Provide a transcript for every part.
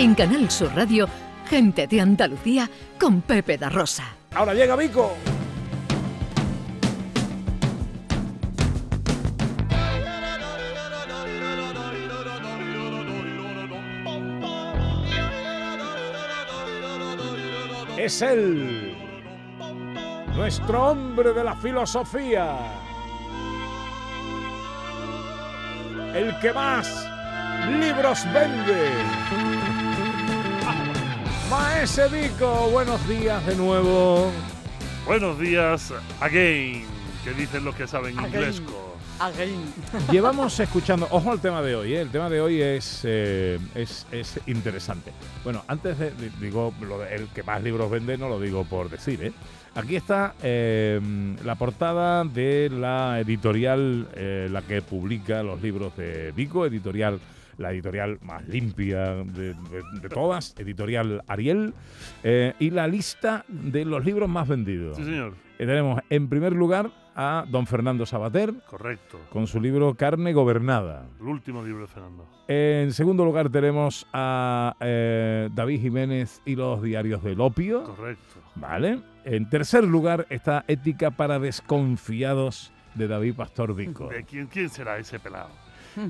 En Canal Sur Radio, gente de Andalucía con Pepe da Rosa. Ahora llega Vico. Es él, nuestro hombre de la filosofía, el que más libros vende. Maese Vico, buenos días de nuevo. Buenos días, again, que dicen los que saben inglés. Llevamos escuchando, ojo al tema de hoy, ¿eh? el tema de hoy es, eh, es, es, interesante. Bueno, antes de, digo, lo el que más libros vende, no lo digo por decir, ¿eh? Aquí está eh, la portada de la editorial, la que publica los libros de Vico, editorial la editorial más limpia de, todas, editorial Ariel, y la lista de los libros más vendidos. Sí, señor. tenemos en primer lugar a don Fernando Sabater. Correcto. Con su libro Carne Gobernada. El último libro de Fernando. En segundo lugar tenemos a eh, David Jiménez y los diarios del opio. Correcto. Vale. En tercer lugar está Ética para desconfiados de David Pastor Vico. ¿De quién, quién será ese pelado?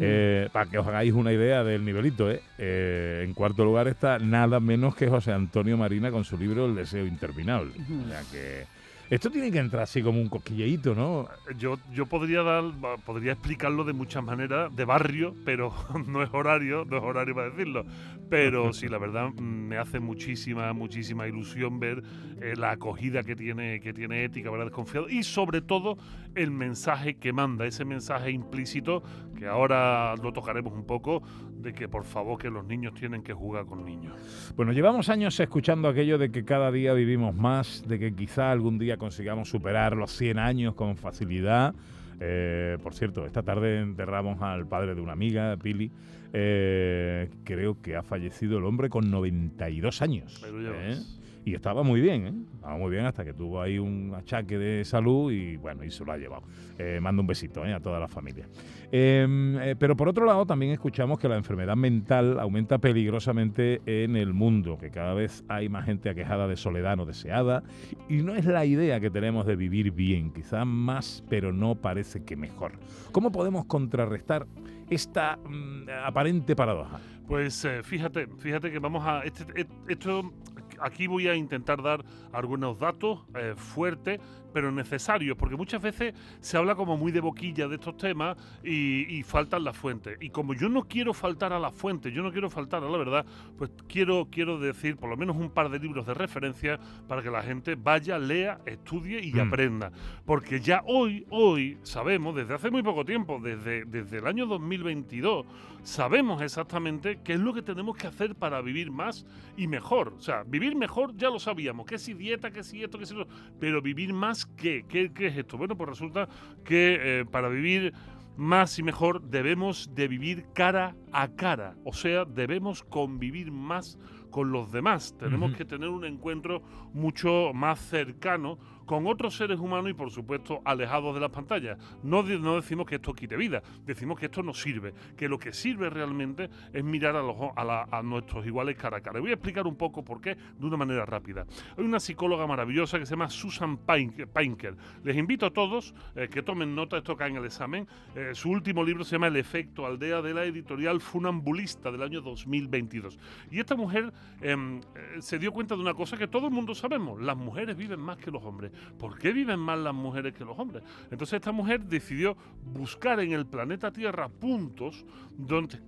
Eh, para que os hagáis una idea del nivelito, ¿eh? ¿eh? En cuarto lugar está nada menos que José Antonio Marina con su libro El deseo interminable. O sea que esto tiene que entrar así como un cosquilleíto, ¿no? Yo, yo podría dar, podría explicarlo de muchas maneras, de barrio, pero no es horario, no es horario para decirlo. Pero sí, la verdad me hace muchísima, muchísima ilusión ver eh, la acogida que tiene, que tiene ética, ¿verdad? Desconfiado. Y sobre todo el mensaje que manda, ese mensaje implícito, que ahora lo tocaremos un poco, de que por favor que los niños tienen que jugar con niños. Bueno, llevamos años escuchando aquello de que cada día vivimos más, de que quizá algún día consigamos superar los 100 años con facilidad. Eh, por cierto, esta tarde enterramos al padre de una amiga, Pili. Eh, creo que ha fallecido el hombre con 92 años. ¿eh? y estaba muy bien, ¿eh? estaba muy bien hasta que tuvo ahí un achaque de salud y bueno, y se lo ha llevado. Eh, mando un besito ¿eh? a toda la familia. Em, pero por otro lado, también escuchamos que la enfermedad mental aumenta peligrosamente en el mundo, que cada vez hay más gente aquejada de soledad no deseada y no es la idea que tenemos de vivir bien, quizás más, pero no parece que mejor. ¿Cómo podemos contrarrestar esta mm, aparente paradoja? Pues fíjate, fíjate que vamos a... Este, e, esto aquí voy a intentar dar algunos datos eh, fuertes, pero necesarios, porque muchas veces se habla como muy de boquilla de estos temas y, faltan las fuentes. Y como yo no quiero faltar a las fuentes, yo no quiero faltar a la verdad, pues quiero, quiero decir por lo menos un par de libros de referencia para que la gente vaya, lea, estudie y mm. aprenda. Porque ya hoy, hoy sabemos, desde hace muy poco tiempo, desde, desde el año 2022, sabemos exactamente qué es lo que tenemos que hacer para vivir más y mejor. O sea, vivir mejor ya lo sabíamos, que si dieta, que si esto, que si eso, pero vivir más, ¿qué? ¿Qué, es esto? Bueno, pues resulta que eh, para vivir más y mejor debemos de vivir cara a cara, o sea, debemos convivir más con los demás, tenemos que tener un encuentro mucho más cercano con otros seres humanos y por supuesto alejados de las pantallas. No, decimos que esto quite vida, decimos que esto no sirve, que lo que sirve realmente es mirar a, nuestros iguales cara a cara. voy a explicar un poco por qué de una manera rápida. Hay una psicóloga maravillosa que se llama Susan Painker. Les invito a todos eh, que tomen nota, esto acá en el examen. Eh, su último libro se llama El efecto aldea de la editorial Funambulista del año 2022. Y esta mujer em, eh, se dio cuenta de una cosa que todo el mundo sabemos, las mujeres viven más que los hombres. ¿Por qué viven más las mujeres que los hombres? Entonces esta mujer decidió buscar en el planeta Tierra puntos donde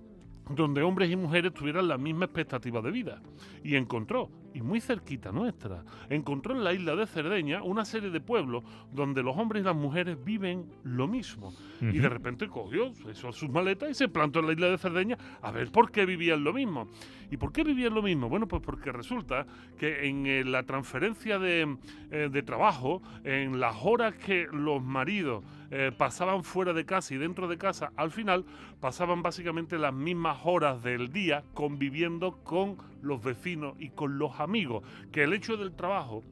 donde hombres y mujeres tuvieran la misma expectativa de vida. Y encontró y muy cerquita nuestra, encontró en la isla de Cerdeña una serie de pueblos donde los hombres y las mujeres viven lo mismo. Y de repente cogió sus maletas y se plantó en la isla de Cerdeña a ver por qué vivían lo mismo. ¿Y por qué vivían lo mismo? Bueno, pues porque resulta que en eh, la transferencia de, eh, de, trabajo, en las horas que los maridos eh, pasaban fuera de casa y dentro de casa, al final pasaban básicamente las mismas horas del día conviviendo con los vecinos y con los amigos, que el hecho del trabajo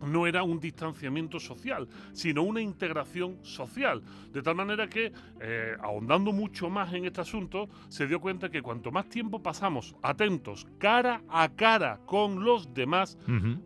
no era un distanciamiento social, sino una integración social. De tal manera que, eh, ahondando mucho más en este asunto, se dio cuenta que cuanto más tiempo pasamos atentos, cara a cara con los demás,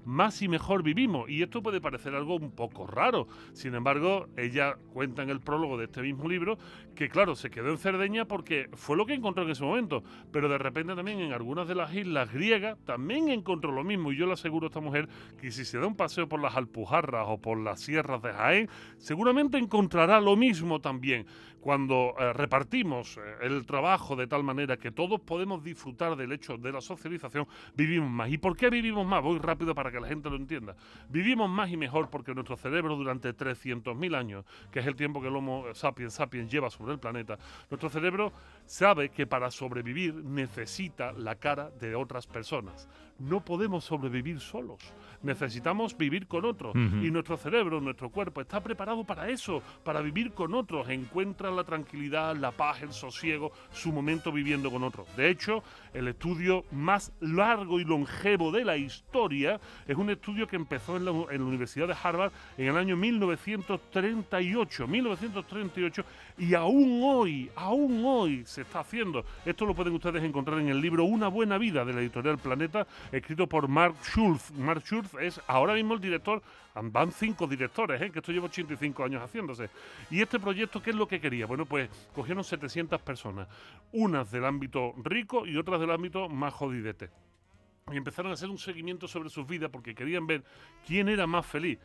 más y mejor vivimos. Y esto puede parecer algo un poco raro. Sin embargo, ella cuenta en el prólogo de este mismo libro que, claro, se quedó en Cerdeña porque fue lo que encontró en ese momento. Pero de repente también en algunas de las islas griegas también encontró lo mismo. Y yo le aseguro a esta mujer que si se da un paseo por las Alpujarras o por las sierras de Jaén, seguramente encontrará lo mismo también. Cuando eh, repartimos eh, el trabajo de tal manera que todos podemos disfrutar del hecho de la socialización, vivimos más. ¿Y por qué vivimos más? Voy rápido para que la gente lo entienda. Vivimos más y mejor porque nuestro cerebro durante 300.000 años, que es el tiempo que el Homo sapiens sapiens lleva sobre el planeta, nuestro cerebro sabe que para sobrevivir necesita la cara de otras personas. No podemos sobrevivir solos necesitamos vivir con otros. Y nuestro cerebro, nuestro cuerpo está preparado para eso, para vivir con otros. Encuentra la tranquilidad, la paz, el sosiego, su momento viviendo con otros. De hecho, el estudio más largo y longevo de la historia es un estudio que empezó en la, Universidad de Harvard en el año 1938. 1938 y aún hoy, aún hoy se está haciendo. Esto lo pueden ustedes encontrar en el libro Una buena vida de la editorial Planeta, escrito por Mark Schulz. Mark Schulz es ahora mismo el director, van cinco directores, ¿eh? que esto lleva 85 años haciéndose. Y este proyecto, ¿qué es lo que quería? Bueno, pues cogieron 700 personas, unas del ámbito rico y otras del ámbito más jodidete. Y empezaron a hacer un seguimiento sobre sus vidas porque querían ver quién era más feliz.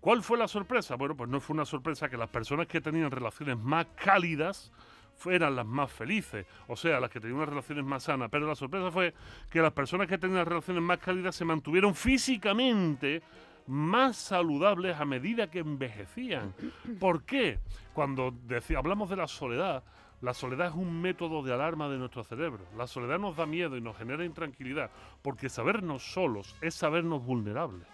¿Cuál fue la sorpresa? Bueno, pues no fue una sorpresa que las personas que tenían relaciones más cálidas, eran las más felices, o sea, las que tenían unas relaciones más sanas. Pero la sorpresa fue que las personas que tenían relaciones más cálidas se mantuvieron físicamente más saludables a medida que envejecían. ¿Por qué? Cuando hablamos de la soledad, la soledad es un método de alarma de nuestro cerebro. La soledad nos da miedo y nos genera intranquilidad, porque sabernos solos es sabernos vulnerables.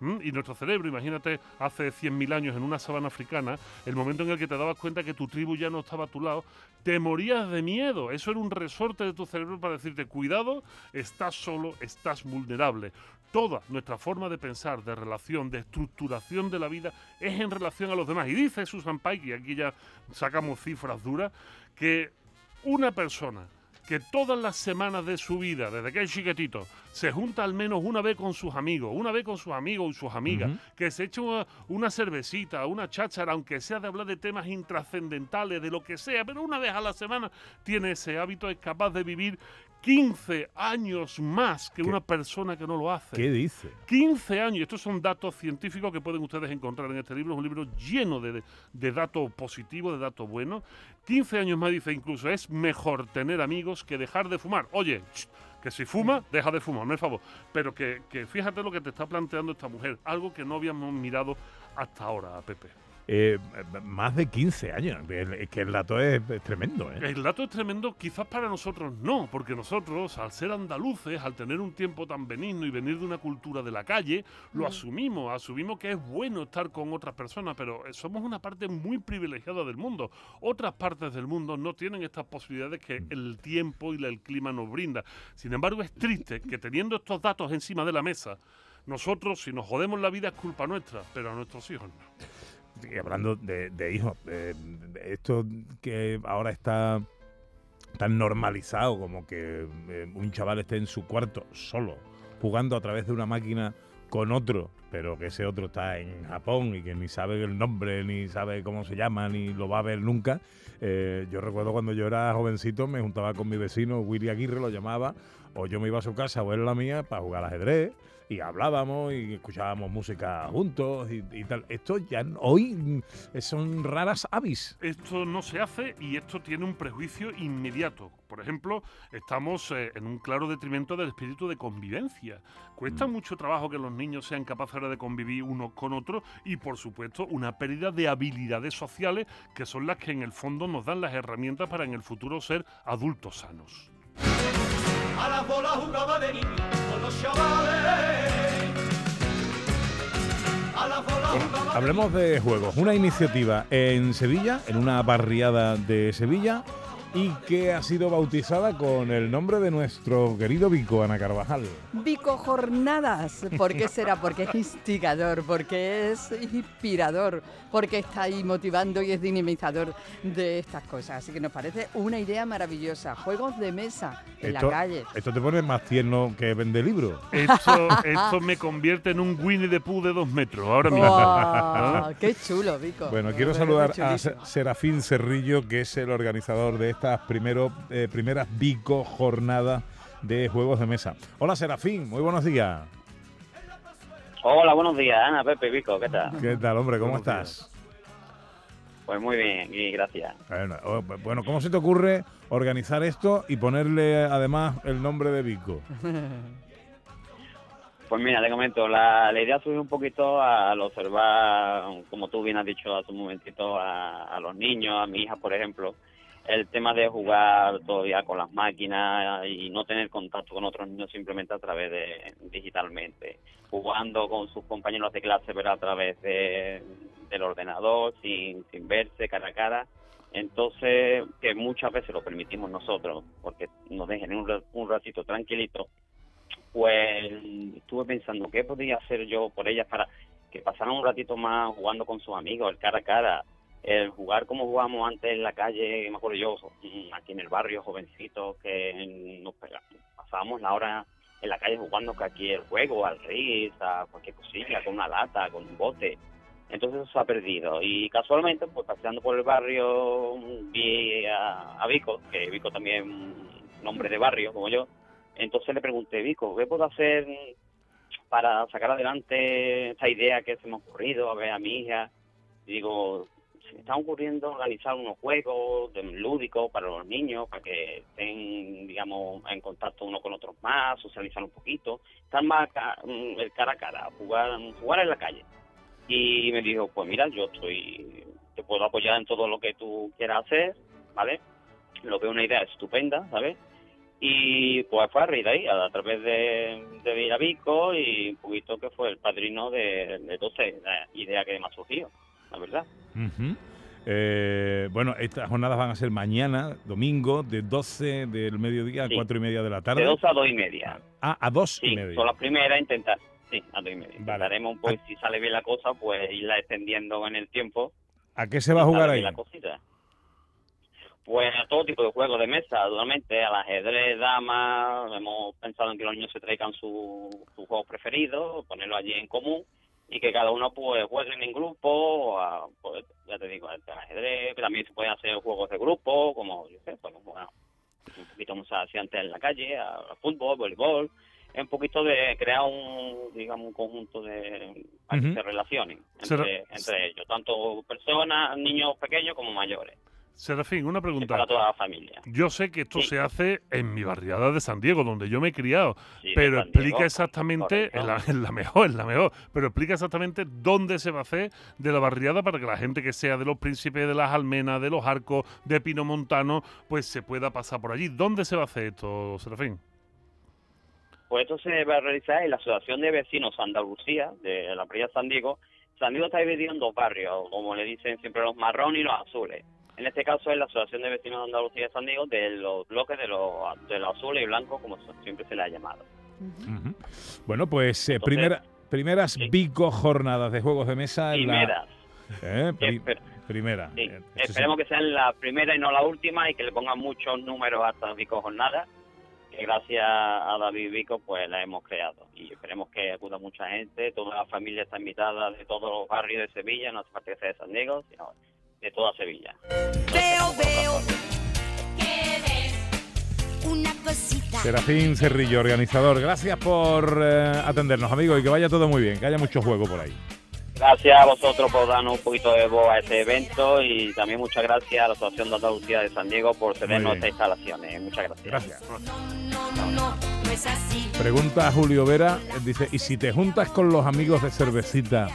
Y nuestro cerebro, imagínate, hace 100.000 años en una sabana africana, el momento en el que te dabas cuenta que tu tribu ya no estaba a tu lado, te morías de miedo. Eso era un resorte de tu cerebro para decirte, cuidado, estás solo, estás vulnerable. Toda nuestra forma de pensar, de relación, de estructuración de la vida es en relación a los demás. Y dice Susan Pike, y aquí ya sacamos cifras duras, que una persona que todas las semanas de su vida, desde que es chiquitito, se junta al menos una vez con sus amigos, una vez con sus amigos y sus amigas, que se echa una, cervecita, una cháchara, aunque sea de hablar de temas intrascendentales, de lo que sea, pero una vez a la semana tiene ese hábito, es capaz de vivir 15 años más que una persona que no lo hace. ¿Qué dice? 15 años. Estos son datos científicos que pueden ustedes encontrar en este libro. Es un libro lleno de, de datos positivos, de datos buenos. 15 años más dice incluso, es mejor tener amigos que dejar de fumar. Oye, que si fuma, deja de fumar, no es favor. Pero que, que fíjate lo que te está planteando esta mujer, algo que no habíamos mirado hasta ahora, Pepe. Eh, más de 15 años. Es que el dato es, tremendo. ¿eh? El dato es tremendo, quizás para nosotros no, porque nosotros, al ser andaluces, al tener un tiempo tan benigno y venir de una cultura de la calle, lo mm. asumimos, asumimos que es bueno estar con otras personas, pero eh, somos una parte muy privilegiada del mundo. Otras partes del mundo no tienen estas posibilidades que mm. el tiempo y el clima nos brinda. Sin embargo, es triste que teniendo estos datos encima de la mesa, nosotros, si nos jodemos la vida, es culpa nuestra, pero a nuestros hijos no. Y hablando de, hijos, esto que ahora está tan normalizado como que eh, un chaval esté en su cuarto solo, jugando a través de una máquina con otro, pero que ese otro está en Japón y que ni sabe el nombre, ni sabe cómo se llama, ni lo va a ver nunca. Eh, yo recuerdo cuando yo era jovencito, me juntaba con mi vecino, Willy Aguirre lo llamaba, o yo me iba a su casa o él a la mía para jugar al ajedrez y hablábamos y escuchábamos música juntos y, tal. Esto ya hoy son raras avis. Esto no se hace y esto tiene un prejuicio inmediato. Por ejemplo, estamos eh, en un claro detrimento del espíritu de convivencia. Cuesta mm. mucho trabajo que los niños sean capaces de convivir unos con otros y, por supuesto, una pérdida de habilidades sociales que son las que en el fondo nos dan las herramientas para en el futuro ser adultos sanos. A jugaba de niño con los chavales. Hablemos de juegos. Una iniciativa en Sevilla, en una barriada de Sevilla, y que ha sido bautizada con el nombre de nuestro querido Vico, Ana Carvajal. Vico Jornadas. ¿Por qué será? Porque es instigador, porque es inspirador, porque está ahí motivando y es dinamizador de estas cosas. Así que nos parece una idea maravillosa. Juegos de mesa en la calle. Esto te pone más tierno que vende libros. Esto, esto me convierte en un Winnie the Pooh de dos metros ahora mismo. ¡Qué chulo, Vico! Bueno, quiero saludar a Serafín Cerrillo, que es el organizador de estas primero, eh, primeras Vico jornadas de juegos de mesa. Hola Serafín, muy buenos días. Hola, buenos días, Ana, Pepe, Vico, ¿qué tal? ¿Qué tal, hombre? ¿Cómo estás? Pues muy bien, y gracias. Oh, bueno, ¿cómo se te ocurre organizar esto y ponerle además el nombre de Vico? Pues mira, te comento, la, idea surge un poquito al observar, como tú bien has dicho hace un momentito, a, los niños, a mi hija, por ejemplo, el tema de jugar todavía con las máquinas y no tener contacto con otros niños simplemente a través de digitalmente, jugando con sus compañeros de clase pero a través de, del ordenador, sin, sin verse cara a cara. Entonces, que muchas veces lo permitimos nosotros, porque nos dejen un, un ratito tranquilito pues estuve pensando qué podría hacer yo por ellas para que pasaran un ratito más jugando con sus amigos, el cara a cara, el jugar como jugábamos antes en la calle, me acuerdo yo, mm, aquí en el barrio, jovencitos, que nos pasábamos la hora en la calle jugando que aquí el juego, al ris, a cualquier cosilla, con una lata, con un bote. Entonces eso se ha perdido. Y casualmente, pues paseando por el barrio, vi a, Vico, que Vico también es nombre de barrio como yo, entonces le pregunté, Vico, ¿qué puedo hacer para sacar adelante esta idea que se me ha ocurrido, a ver a mi hija? Digo, se me está ocurriendo organizar unos juegos lúdicos para los niños, para que estén, digamos, en contacto uno con otros más, socializar un poquito, estar más mm, el cara a cara, jugar, jugar en la calle. Y me dijo, pues mira, yo estoy, te puedo apoyar en todo lo que tú quieras hacer, ¿vale? Lo veo una idea estupenda, ¿sabes? Y pues fue a de ahí, a, través de, de Villavico y un poquito que fue el padrino de, de la idea que me ha surgido, la verdad. Eh, bueno, estas jornadas van a ser mañana, domingo, de 12 del mediodía a 4 y media de la tarde. De 2 a 2 y media. Ah, a 2 y media. son las primeras intentar. Sí, a 2 y media. Intentaremos, pues, si sale bien la cosa, pues irla extendiendo en el tiempo. ¿A qué se va a jugar ahí? La cosita. Pues a todo tipo de juegos de mesa, duramente al ajedrez, damas, hemos pensado en que los niños se traigan su, su juego preferido, ponerlo allí en común y que cada uno pues juegue en grupo, pues, ya te digo, al ajedrez, que también se pueden hacer juegos de grupo, como yo sé, pues, bueno, un poquito más hacía antes en la calle, a, fútbol, voleibol, un poquito de crear un, digamos, un conjunto de, para que se relacionen entre, entre ellos, tanto personas, niños pequeños como mayores. Serafín, una pregunta. Para toda la familia. Yo sé que esto se hace en mi barriada de San Diego, donde yo me he criado, pero explica exactamente, en la, mejor, en la mejor, pero explica exactamente dónde se va a hacer de la barriada para que la gente que sea de los príncipes, de las almenas, de los arcos, de Pino Montano, pues se pueda pasar por allí. ¿Dónde se va a hacer esto, Serafín? Pues esto se va a realizar en la Asociación de Vecinos Andalucía, de la Playa San Diego. San Diego está dividido en dos barrios, como le dicen siempre los marrones y los azules. En este caso es la Asociación de Vecinos de Andalucía de San Diego de los bloques de los, de los azules y blancos, como siempre se le ha llamado. Bueno, pues eh, primera, primeras bico jornadas de juegos de mesa. Primeras. ¿Eh? primera. Eh, Esperemos que sean la primera y no la última y que le pongan muchos números a estas bico jornadas que gracias a David Vico pues la hemos creado y esperemos que acuda mucha gente, toda la familia está invitada de todos los barrios de Sevilla, no hace parte de San Diego, sino de toda Sevilla. Veo, veo una cosita. Serafín Cerrillo, organizador, gracias por eh, atendernos, amigos, y que vaya todo muy bien, que haya mucho juego por ahí. Gracias a vosotros por darnos un poquito de voz a este evento y también muchas gracias a la Asociación de Andalucía de San Diego por cedernos estas instalaciones. Muchas gracias. Gracias. Pregunta a Julio Vera, dice, ¿y si te juntas con los amigos de cervecita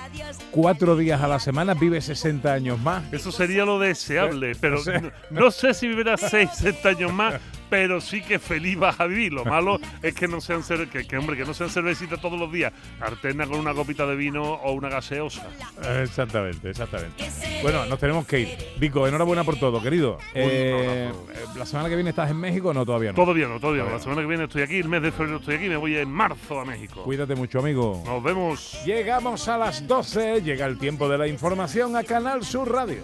cuatro días a la semana, vives 60 años más? Eso sería lo deseable, pero no, sé si vivirás 60 años más, pero sí que feliz vas a vivir. Lo malo es que no sean que, que, hombre, que no sean cervecitas todos los días, alterna con una copita de vino o una gaseosa. Exactamente, exactamente. Bueno, nos tenemos que ir. Vico, enhorabuena por todo, querido. Eh, la semana que viene estás en México o no todavía no. Todavía no, todavía no. La semana que viene estoy aquí, el mes de febrero estoy aquí, me voy en marzo a México. Cuídate mucho, amigo. Nos vemos. Llegamos a las 12, llega el tiempo de la información a Canal Sur Radio.